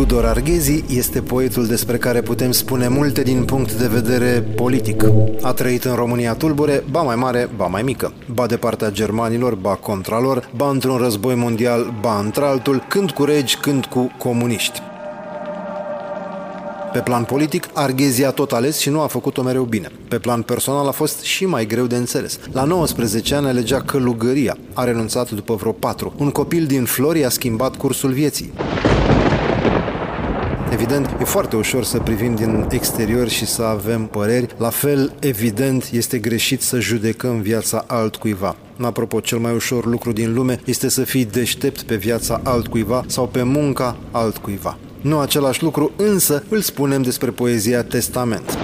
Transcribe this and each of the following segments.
Tudor Arghezi este poetul despre care putem spune multe din punct de vedere politic. A trăit în România tulbure, ba mai mare, ba mai mică. Ba de partea germanilor, ba contra lor, ba într-un război mondial, ba într-altul, când cu regi, când cu comuniști. Pe plan politic, Arghezi a tot ales și nu a făcut-o mereu bine. Pe plan personal a fost și mai greu de înțeles. La 19 ani alegea călugăria. A renunțat după vreo patru. Un copil din Flori a schimbat cursul vieții. Evident, e foarte ușor să privim din exterior și să avem păreri. La fel, evident, este greșit să judecăm viața altcuiva. Apropo, cel mai ușor lucru din lume este să fii deștept pe viața altcuiva sau pe munca altcuiva. Nu același lucru, însă îl spunem despre poezia Testament.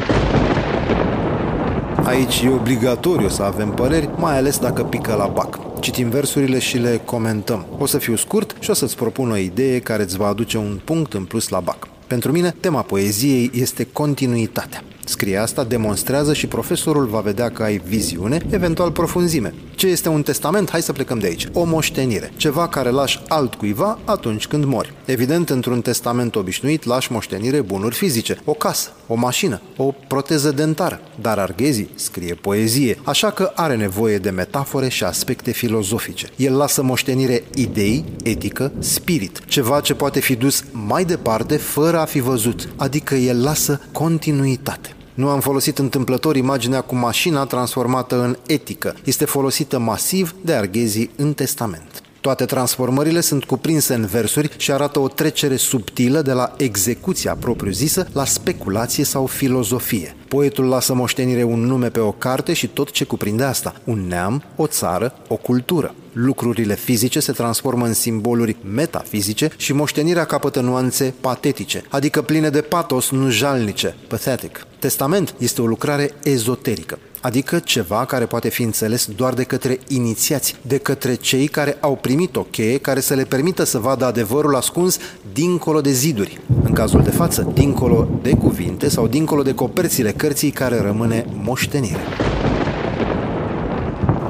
Aici e obligatoriu să avem păreri, mai ales dacă pică la bac. Citim versurile și le comentăm. O să fiu scurt și o să-ți propun o idee care îți va aduce un punct în plus la bac. Pentru mine, tema poeziei este continuitatea. Scrie asta, demonstrează și profesorul va vedea că ai viziune, eventual profunzime. Ce este un testament? Hai să plecăm de aici. O moștenire. Ceva care lași altcuiva atunci când mori. Evident, într-un testament obișnuit lași moștenire bunuri fizice. O casă, o mașină, o proteză dentară. Dar Arghezi scrie poezie, așa că are nevoie de metafore și aspecte filozofice. El lasă moștenire idei, etică, spirit. Ceva ce poate fi dus mai departe fără a fi văzut. Adică el lasă continuitate. Nu am folosit întâmplător imaginea cu mașina transformată în etică. Este folosită masiv de arghezii în testament. Toate transformările sunt cuprinse în versuri și arată o trecere subtilă de la execuția propriu-zisă la speculație sau filozofie. Poetul lasă moștenire un nume pe o carte și tot ce cuprinde asta, un neam, o țară, o cultură. Lucrurile fizice se transformă în simboluri metafizice și moștenirea capătă nuanțe patetice, adică pline de patos, nu jalnice, pathetic. Testament este o lucrare ezoterică adică ceva care poate fi înțeles doar de către inițiați, de către cei care au primit o cheie care să le permită să vadă adevărul ascuns dincolo de ziduri, în cazul de față, dincolo de cuvinte sau dincolo de coperțile cărții care rămâne moștenire.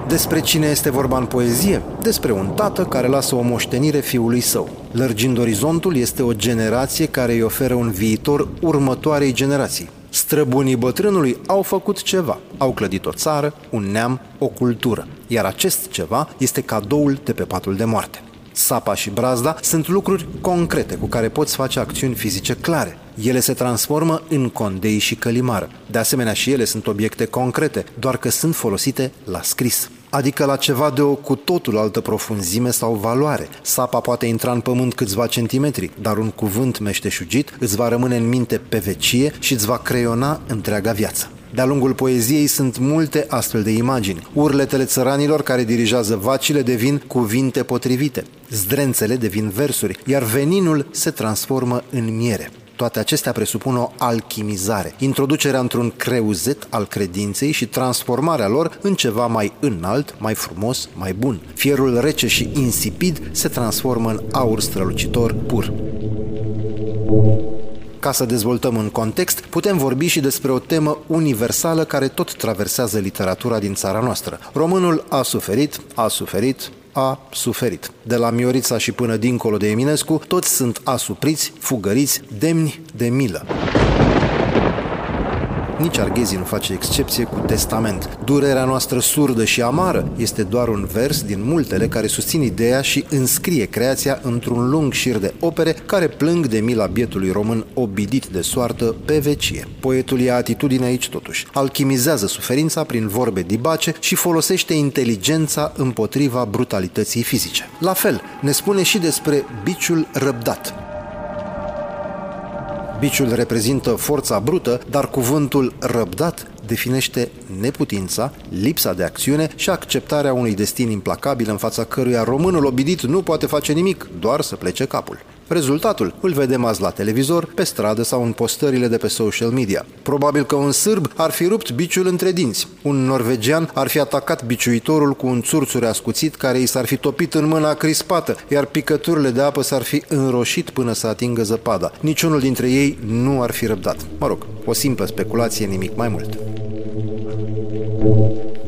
Despre cine este vorba în poezie? Despre un tată care lasă o moștenire fiului său. Lărgind orizontul, este o generație care îi oferă un viitor următoarei generații. Străbunii bătrânului au făcut ceva. Au clădit o țară, un neam, o cultură. Iar acest ceva este cadoul de pe patul de moarte. Sapa și brazda sunt lucruri concrete cu care poți face acțiuni fizice clare. Ele se transformă în condei și călimară. De asemenea și ele sunt obiecte concrete, doar că sunt folosite la scris adică la ceva de o cu totul altă profunzime sau valoare. Sapa poate intra în pământ câțiva centimetri, dar un cuvânt meșteșugit îți va rămâne în minte pe vecie și îți va creiona întreaga viață. De-a lungul poeziei sunt multe astfel de imagini. Urletele țăranilor care dirigează vacile devin cuvinte potrivite. Zdrențele devin versuri, iar veninul se transformă în miere. Toate acestea presupun o alchimizare, introducerea într-un creuzet al credinței și transformarea lor în ceva mai înalt, mai frumos, mai bun. Fierul rece și insipid se transformă în aur strălucitor pur. Ca să dezvoltăm un context, putem vorbi și despre o temă universală care tot traversează literatura din țara noastră. Românul a suferit, a suferit, a suferit. De la Miorița și până dincolo de Eminescu, toți sunt asupriți, fugăriți, demni de milă. Nici Arghezi nu face excepție cu testament. Durerea noastră surdă și amară este doar un vers din multele care susțin ideea și înscrie creația într-un lung șir de opere care plâng de mila bietului român obidit de soartă pe vecie. Poetul ia atitudine aici totuși. Alchimizează suferința prin vorbe dibace și folosește inteligența împotriva brutalității fizice. La fel, ne spune și despre biciul răbdat, Biciul reprezintă forța brută, dar cuvântul răbdat definește neputința, lipsa de acțiune și acceptarea unui destin implacabil în fața căruia românul obidit nu poate face nimic, doar să plece capul. Rezultatul îl vedem azi la televizor, pe stradă sau în postările de pe social media. Probabil că un sârb ar fi rupt biciul între dinți. Un norvegian ar fi atacat biciuitorul cu un țurțure ascuțit care i s-ar fi topit în mâna crispată, iar picăturile de apă s-ar fi înroșit până să atingă zăpada. Niciunul dintre ei nu ar fi răbdat. Mă rog, o simplă speculație, nimic mai mult.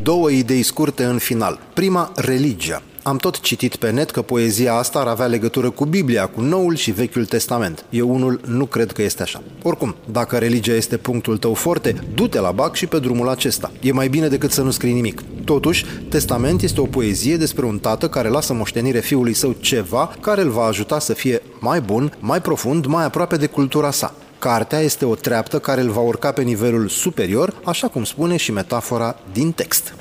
Două idei scurte în final. Prima, religia. Am tot citit pe net că poezia asta ar avea legătură cu Biblia, cu Noul și Vechiul Testament. Eu unul nu cred că este așa. Oricum, dacă religia este punctul tău forte, du-te la bac și pe drumul acesta. E mai bine decât să nu scrii nimic. Totuși, Testament este o poezie despre un tată care lasă moștenire fiului său ceva care îl va ajuta să fie mai bun, mai profund, mai aproape de cultura sa. Cartea este o treaptă care îl va urca pe nivelul superior, așa cum spune și metafora din text.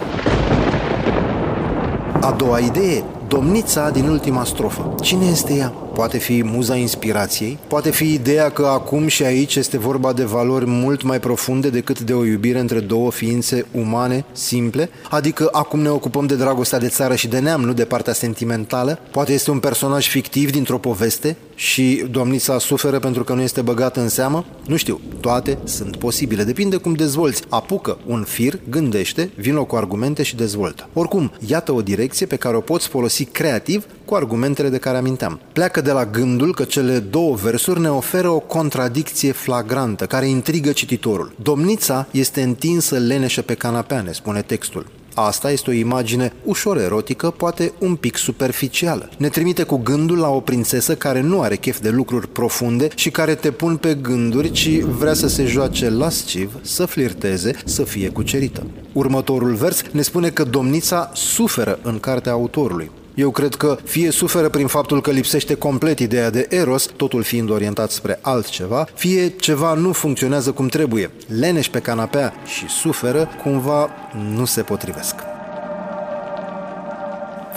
A doua idee, domnița din ultima strofă. Cine este ea? Poate fi muza inspirației, poate fi ideea că acum și aici este vorba de valori mult mai profunde decât de o iubire între două ființe umane, simple, adică acum ne ocupăm de dragostea de țară și de neam, nu de partea sentimentală. Poate este un personaj fictiv dintr-o poveste și domnița suferă pentru că nu este băgată în seamă? Nu știu, toate sunt posibile, depinde cum dezvolți. Apucă un fir, gândește, vină cu argumente și dezvoltă. Oricum, iată o direcție pe care o poți folosi creativ cu argumentele de care aminteam. Pleacă de la gândul că cele două versuri ne oferă o contradicție flagrantă care intrigă cititorul. Domnița este întinsă leneșă pe canapea, ne spune textul. Asta este o imagine ușor erotică, poate un pic superficială. Ne trimite cu gândul la o prințesă care nu are chef de lucruri profunde și care te pun pe gânduri, ci vrea să se joace lasciv, să flirteze, să fie cucerită. Următorul vers ne spune că domnița suferă în cartea autorului. Eu cred că fie suferă prin faptul că lipsește complet ideea de eros, totul fiind orientat spre altceva, fie ceva nu funcționează cum trebuie. Leneș pe canapea și suferă, cumva nu se potrivesc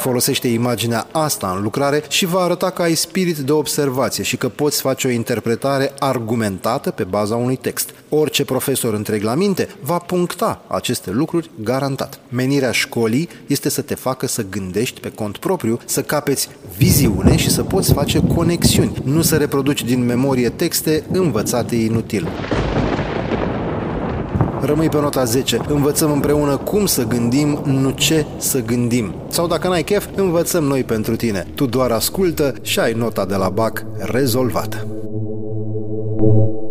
folosește imaginea asta în lucrare și va arăta că ai spirit de observație și că poți face o interpretare argumentată pe baza unui text. Orice profesor întreg la minte va puncta aceste lucruri garantat. Menirea școlii este să te facă să gândești pe cont propriu, să capeți viziune și să poți face conexiuni, nu să reproduci din memorie texte învățate inutil. Rămâi pe nota 10. Învățăm împreună cum să gândim, nu ce să gândim. Sau dacă n-ai chef, învățăm noi pentru tine. Tu doar ascultă și ai nota de la BAC rezolvată. thank you